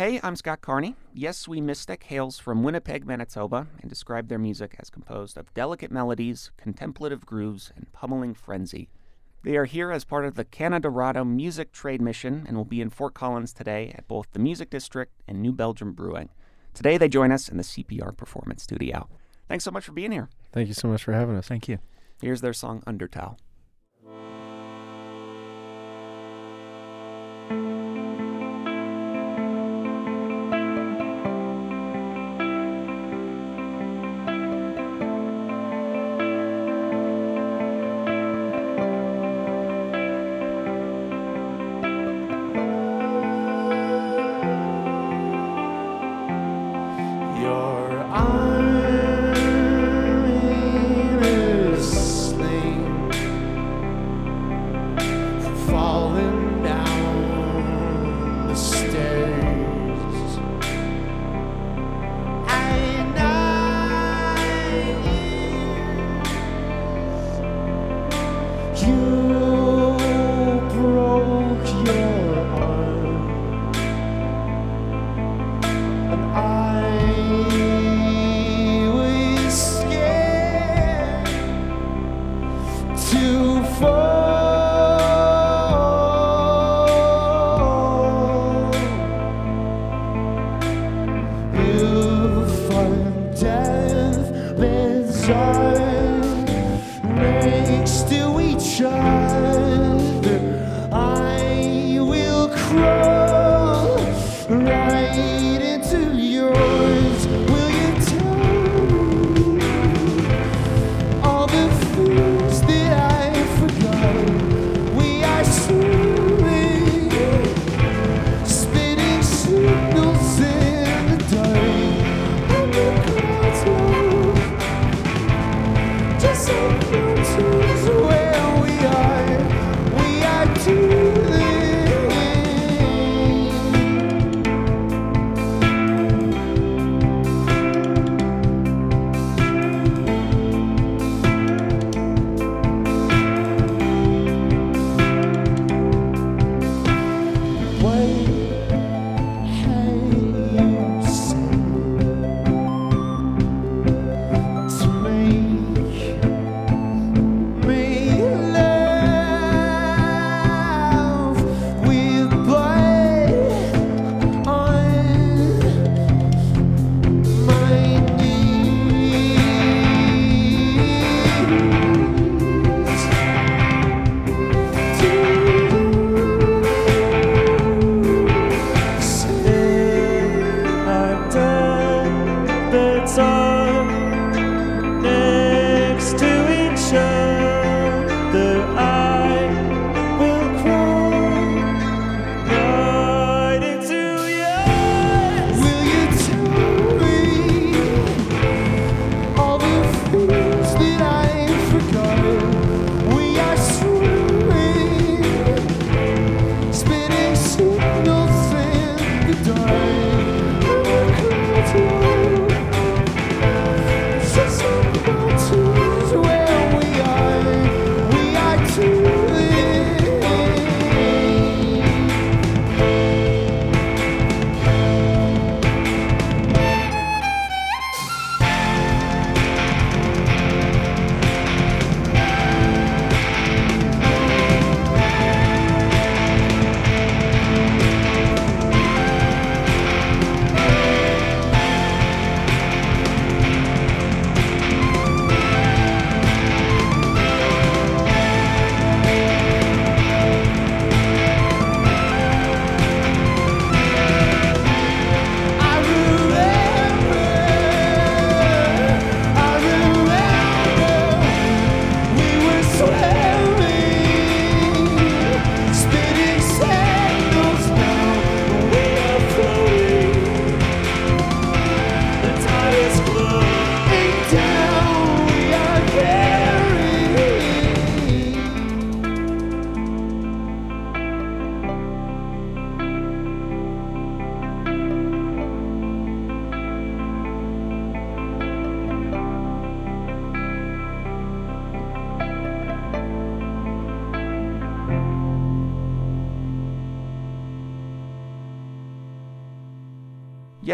Hey, I'm Scott Carney. Yes, We Mystic hails from Winnipeg, Manitoba, and describe their music as composed of delicate melodies, contemplative grooves, and pummeling frenzy. They are here as part of the Canada Dorado Music Trade Mission and will be in Fort Collins today at both the Music District and New Belgium Brewing. Today they join us in the CPR Performance Studio. Thanks so much for being here. Thank you so much for having us. Thank you. Here's their song Undertow.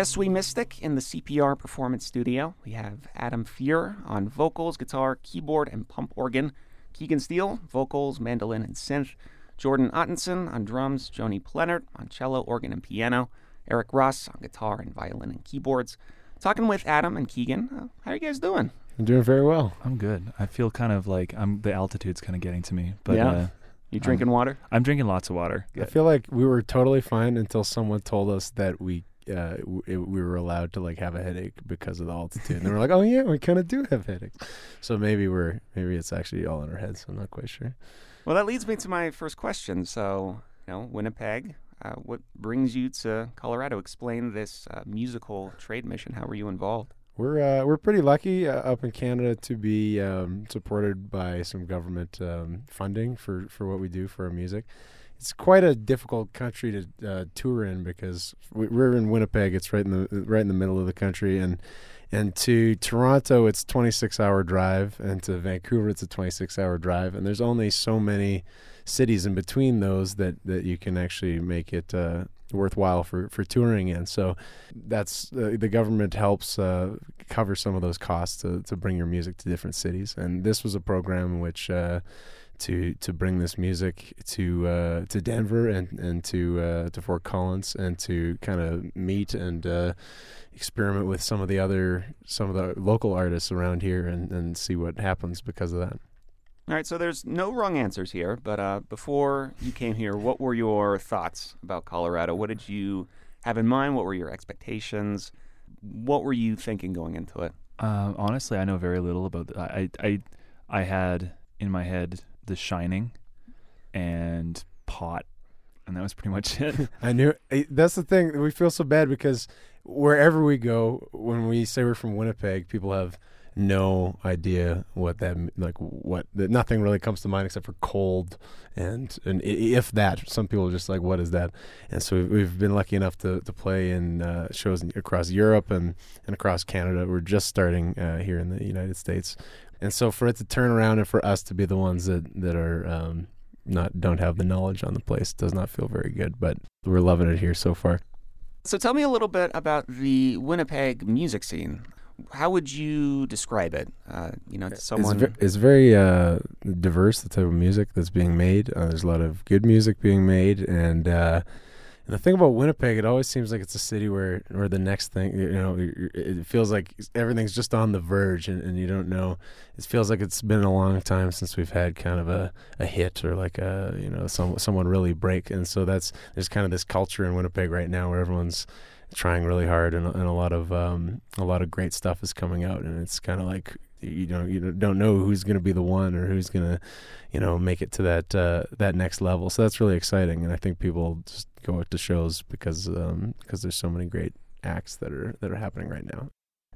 Yes, We Mystic in the CPR Performance Studio. We have Adam Fuhr on vocals, guitar, keyboard, and pump organ. Keegan Steele, vocals, mandolin, and synth. Jordan Ottenson on drums. Joni Plenert on cello, organ, and piano. Eric Ross on guitar and violin and keyboards. Talking with Adam and Keegan. Uh, how are you guys doing? I'm doing very well. I'm good. I feel kind of like I'm the altitude's kind of getting to me, but Yeah. uh, You drinking water? I'm drinking lots of water. I feel like we were totally fine until someone told us that we uh, it- we were allowed to like have a headache because of the altitude. and we're like, "Oh yeah, we kind of do have headaches." So maybe we're maybe it's actually all in our heads. I'm not quite sure. Well, that leads me to my first question. So, you know, Winnipeg, uh, what brings you to Colorado? Explain this uh, musical trade mission. How were you involved? We're uh, we're pretty lucky uh, up in Canada to be um, supported by some government um, funding for, for what we do for our music. It's quite a difficult country to uh, tour in because we- we're in Winnipeg. It's right in the right in the middle of the country, and and to Toronto it's 26 hour drive, and to Vancouver it's a 26 hour drive, and there's only so many cities in between those that that you can actually make it uh, worthwhile for for touring in. So that's uh, the government helps uh, cover some of those costs to, to bring your music to different cities. And this was a program which uh, to to bring this music to uh, to Denver and and to uh, to Fort Collins and to kind of meet and uh, experiment with some of the other some of the local artists around here and, and see what happens because of that. All right, so there's no wrong answers here, but uh, before you came here, what were your thoughts about Colorado? What did you have in mind? What were your expectations? What were you thinking going into it? Uh, honestly, I know very little about. The, I I I had in my head The Shining and Pot, and that was pretty much it. I knew eh, that's the thing. We feel so bad because wherever we go, when we say we're from Winnipeg, people have no idea what that like what that nothing really comes to mind except for cold and and if that some people are just like what is that and so we've, we've been lucky enough to, to play in uh, shows across Europe and and across Canada we're just starting uh, here in the United States and so for it to turn around and for us to be the ones that that are um, not don't have the knowledge on the place does not feel very good but we're loving it here so far So tell me a little bit about the Winnipeg music scene. How would you describe it? Uh, you know, to someone. it's, ve- it's very uh, diverse the type of music that's being made uh, there's a lot of good music being made and uh, and the thing about Winnipeg, it always seems like it's a city where, where the next thing, you know, it feels like everything's just on the verge, and, and you don't know. It feels like it's been a long time since we've had kind of a, a hit or like a, you know, some someone really break, and so that's there's kind of this culture in Winnipeg right now where everyone's trying really hard, and, and a lot of um, a lot of great stuff is coming out, and it's kind of like you don't you don't know who's going to be the one or who's going to you know make it to that uh, that next level. So that's really exciting, and I think people just go out to shows because um, because there's so many great acts that are that are happening right now.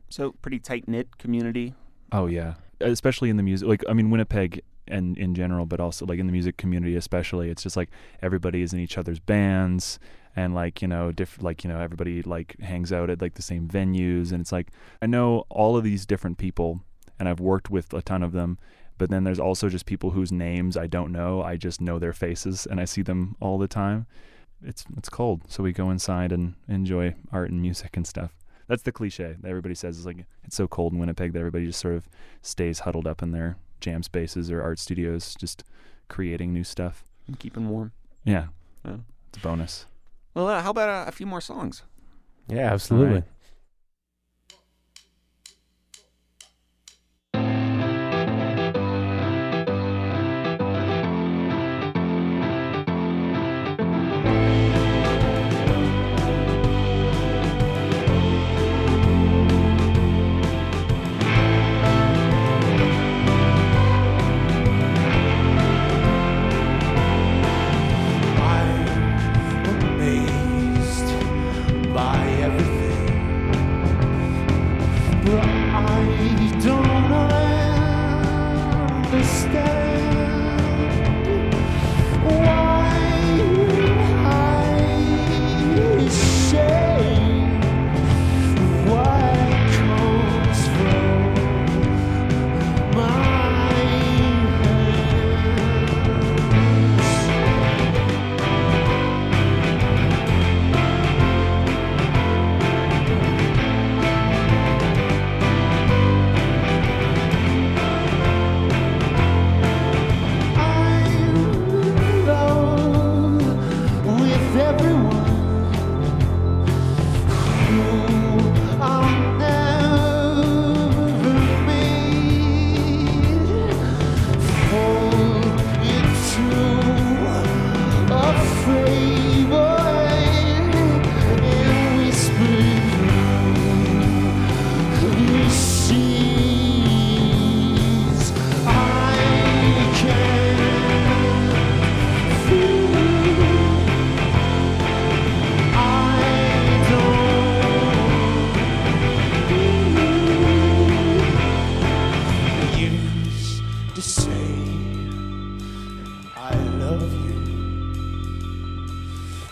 so pretty tight knit community. Oh yeah, especially in the music. Like I mean, Winnipeg and in general, but also like in the music community, especially. It's just like everybody is in each other's bands, and like you know, diff- like you know, everybody like hangs out at like the same venues, and it's like I know all of these different people, and I've worked with a ton of them. But then there's also just people whose names I don't know. I just know their faces, and I see them all the time. It's it's cold, so we go inside and enjoy art and music and stuff. That's the cliche that everybody says is like it's so cold in Winnipeg that everybody just sort of stays huddled up in their jam spaces or art studios, just creating new stuff. and Keeping warm. Yeah, Yeah. it's a bonus. Well, uh, how about a, a few more songs? Yeah, absolutely.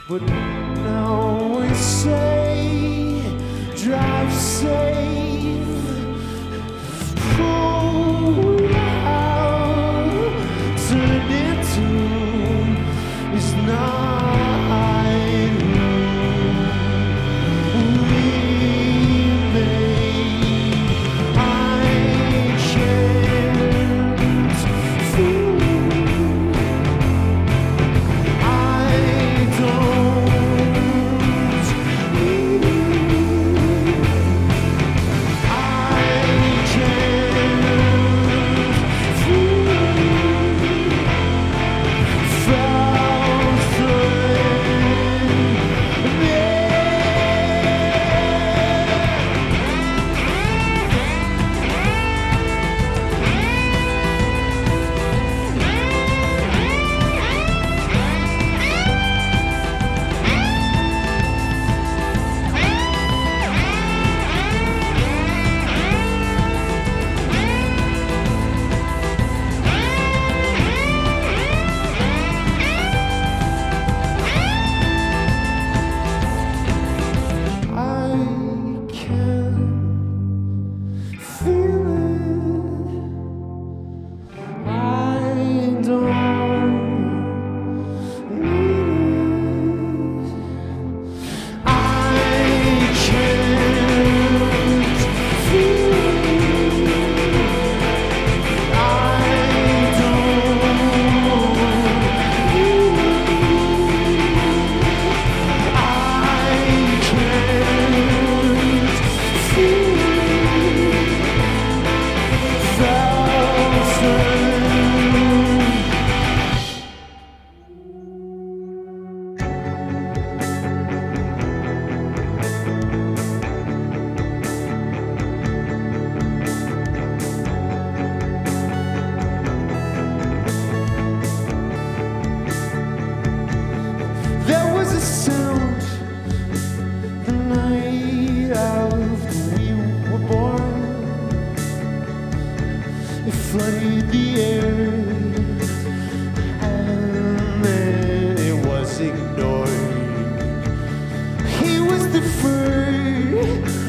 But now we say, drive safe.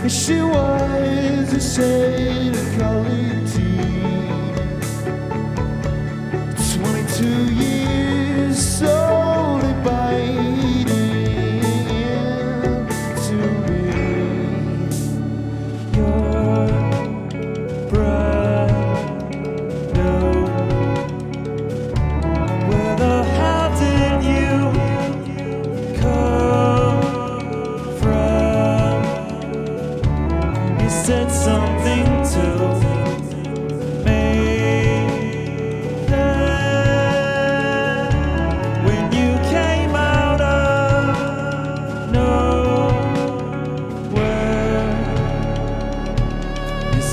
She was a shade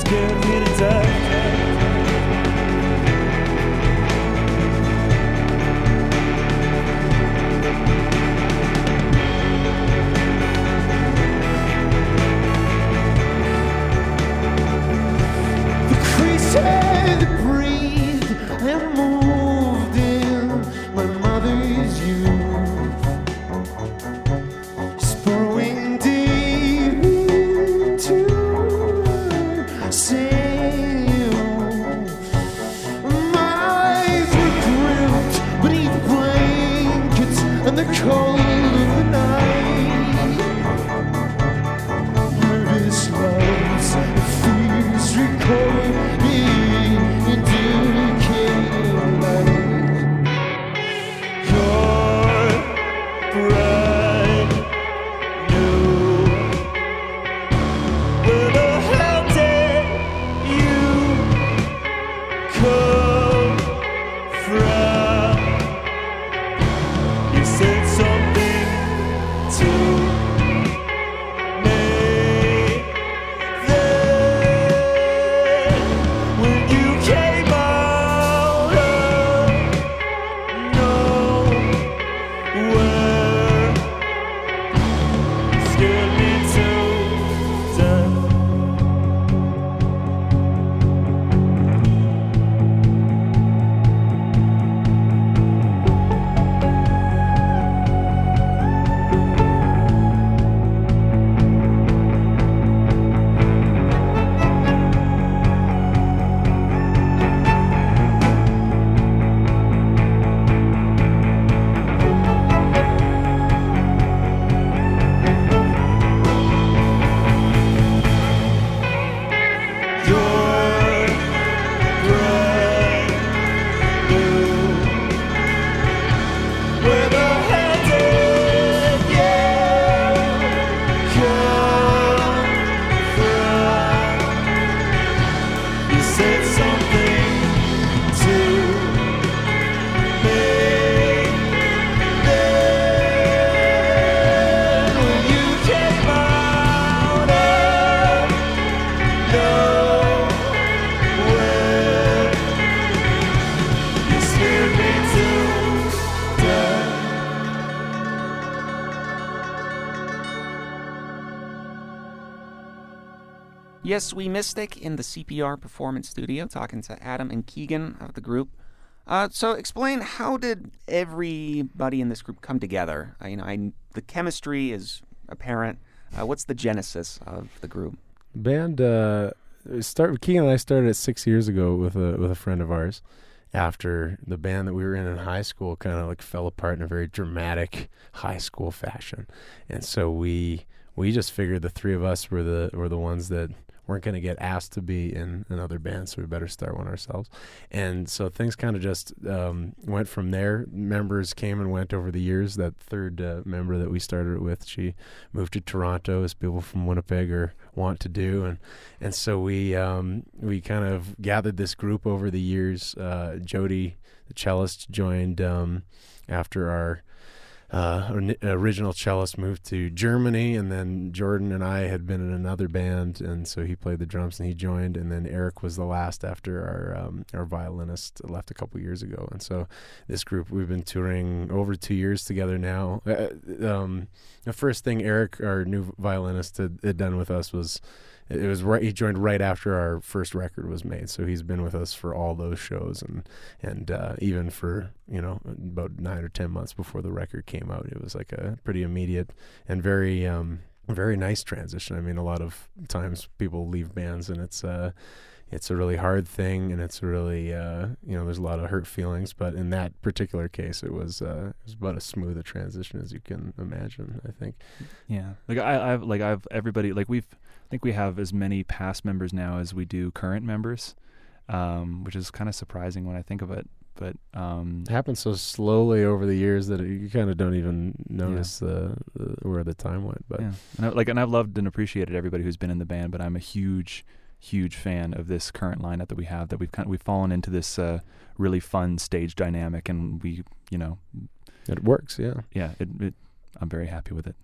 Scared me to death. Yes, we Mystic in the CPR Performance Studio, talking to Adam and Keegan of the group. Uh, so, explain how did everybody in this group come together? Uh, you know, I, the chemistry is apparent. Uh, what's the genesis of the group? Band uh, start. Keegan and I started it six years ago with a with a friend of ours. After the band that we were in in high school kind of like fell apart in a very dramatic high school fashion, and so we we just figured the three of us were the were the ones that weren't going to get asked to be in another band, so we better start one ourselves. And so things kind of just um, went from there. Members came and went over the years. That third uh, member that we started with, she moved to Toronto, as people from Winnipeg are want to do, and and so we um, we kind of gathered this group over the years. Uh, Jody, the cellist, joined um, after our uh, original cellist moved to Germany, and then Jordan and I had been in another band, and so he played the drums and he joined, and then Eric was the last after our um, our violinist left a couple years ago, and so this group we've been touring over two years together now. Uh, um, the first thing Eric, our new violinist, had, had done with us was it was right he joined right after our first record was made. So he's been with us for all those shows and and uh, even for you know about nine or ten months before the record came out it was like a pretty immediate and very um very nice transition. I mean a lot of times people leave bands and it's uh it's a really hard thing and it's really uh, you know there's a lot of hurt feelings. But in that particular case it was uh, it was about as smooth a transition as you can imagine i think. Yeah. Like i i've like i've everybody like we've i think we have as many past members now as we do current members um, which is kind of surprising when i think of it but um, it happens so slowly over the years that you kind of don't even notice yeah. the, the, where the time went but yeah and I, like and i've loved and appreciated everybody who's been in the band but i'm a huge huge fan of this current lineup that we have. That we've kind of, we've fallen into this uh, really fun stage dynamic, and we you know it works. Yeah, yeah. It, it I'm very happy with it.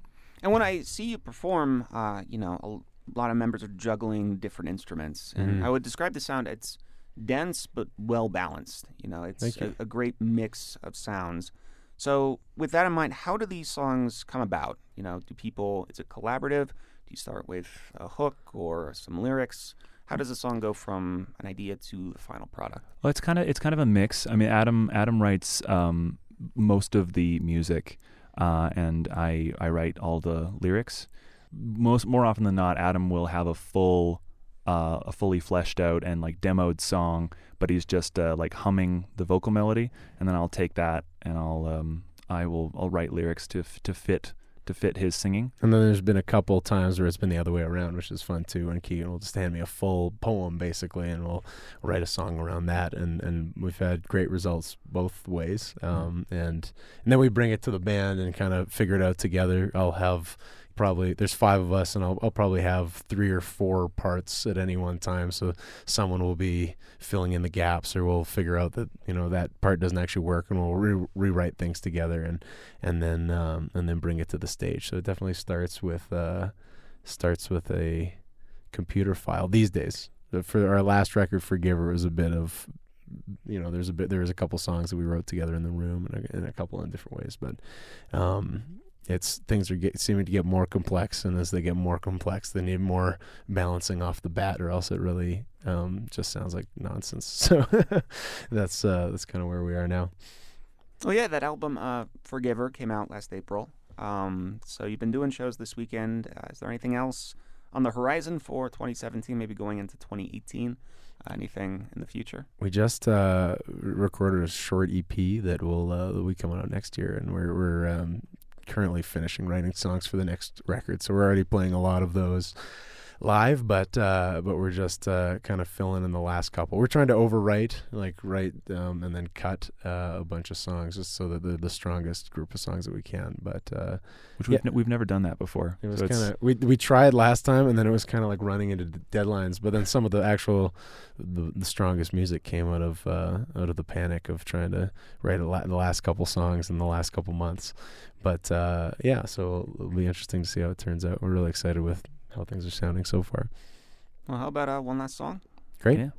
And when I see you perform, uh, you know, a lot of members are juggling different instruments, and Mhm. I would describe the sound. It's dense but well balanced. You know, it's you. a, a great mix of sounds. So, with that in mind, how do these songs come about? You know, do people? Is it collaborative? Do you start with a hook or some lyrics? How does a song go from an idea to the final product? Well, it's kind of it's kind of a mix. I mean, Adam Adam writes um, most of the music, uh, and I I write all the lyrics. Most more often than not, Adam will have a full uh, a fully fleshed out and like demoed song, but he's just uh, like humming the vocal melody, and then I'll take that and I'll um, I will I'll write lyrics to to fit to fit his singing. And then there's been a couple times where it's been the other way around, which is fun too. And Keegan will just hand me a full poem basically, and we'll write a song around that. And, and we've had great results both ways. Um, and and then we bring it to the band and kind of figure it out together. I'll have probably there's five of us and I'll, I'll probably have three or four parts at any one time. So someone will be filling in the gaps or we'll figure out that you know that part doesn't actually work and we'll re- rewrite things together and and then um, and then bring it to the stage. So it definitely starts with uh, starts with a computer file these days. For our last record forgiver was a bit of you know there's a bit there was a couple songs that we wrote together in the room in a, in a couple in different ways but um it's things are get, seeming to get more complex, and as they get more complex, they need more balancing off the bat, or else it really um, just sounds like nonsense. So that's uh, that's kind of where we are now. Oh yeah, that album uh, "Forgiver" came out last April. Um, so you've been doing shows this weekend. Uh, is there anything else on the horizon for 2017? Maybe going into 2018? Uh, anything in the future? We just uh, recorded a short EP that will uh, will be coming out next year, and we're we're um, currently finishing writing songs for the next record. So we're already playing a lot of those live, but uh, but we're just uh, kind of filling in the last couple. We're trying to overwrite, like write um, and then cut uh, a bunch of songs, just so that they're the strongest group of songs that we can. But uh, Which we've, ne- we've never done that before. it was So kind of we we tried last time, and then it was kind of like running into d- deadlines. But then some of the actual the, the strongest music came out of uh, out of the panic of trying to write a la- the last couple songs in the last couple months. But uh, yeah, so it'll be interesting to see how it turns out. We're really excited with how things are sounding so far. Well, how about uh, one last song? Great. Yeah.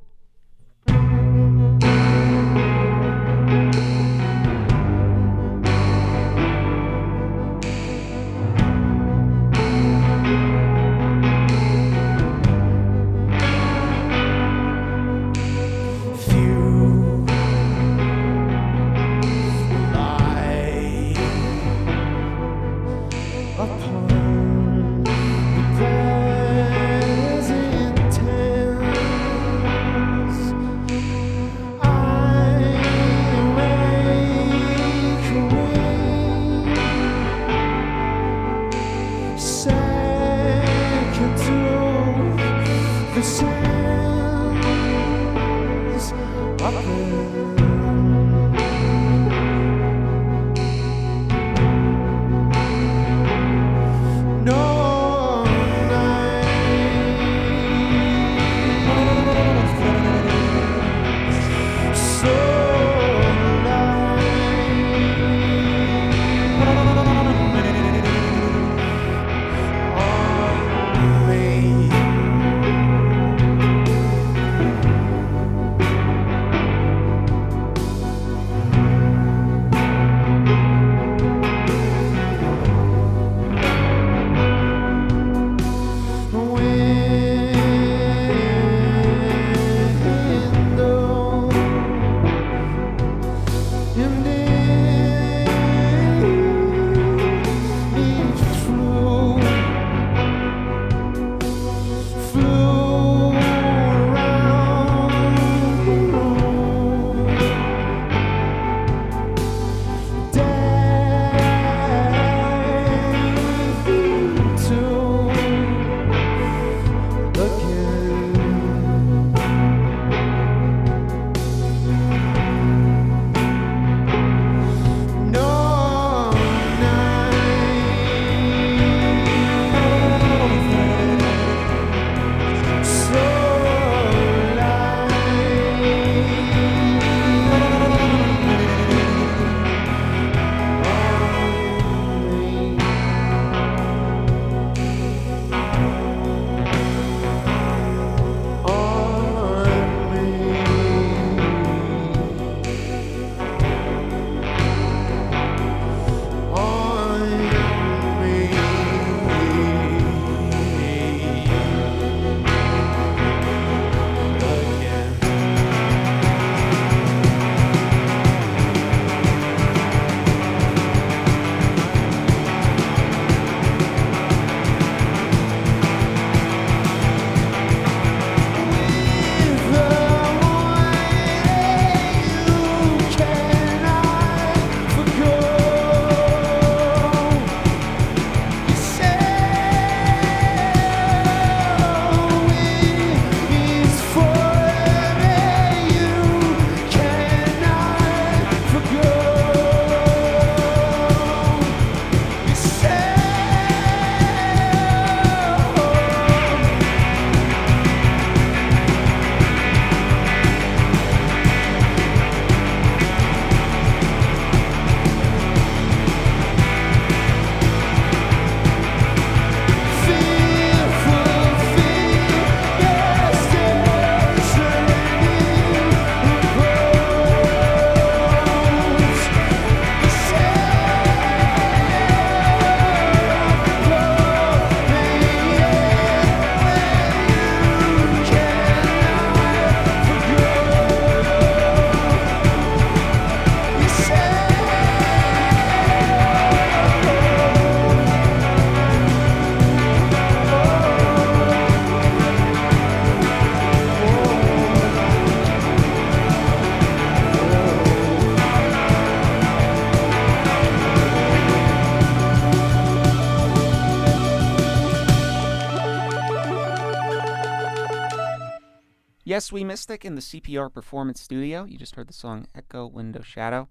Yes, We Mystic in the CPR Performance Studio. You just heard the song Echo, Window, Shadow.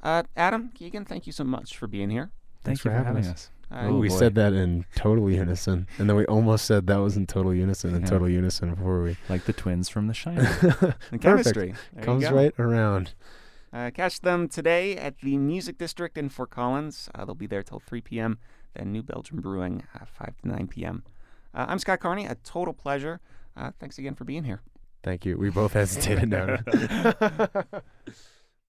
Uh, Adam, Keegan, thank you so much for being here. Thank Thanks for for having having us. us. Uh, Oh, we boy. said that in total unison, and then we almost said that was in total unison in Yeah. total unison before we. Like the twins from The Shining. the chemistry. There you Comes go. right around. Uh, catch them today at the Music District in Fort Collins. Uh, they'll be there till 3 p.m. Then New Belgium Brewing, uh, 5 to 9 p.m. Uh, I'm Scott Carney. A total pleasure. Uh, thanks again for being here. Thank you. We both hesitated now.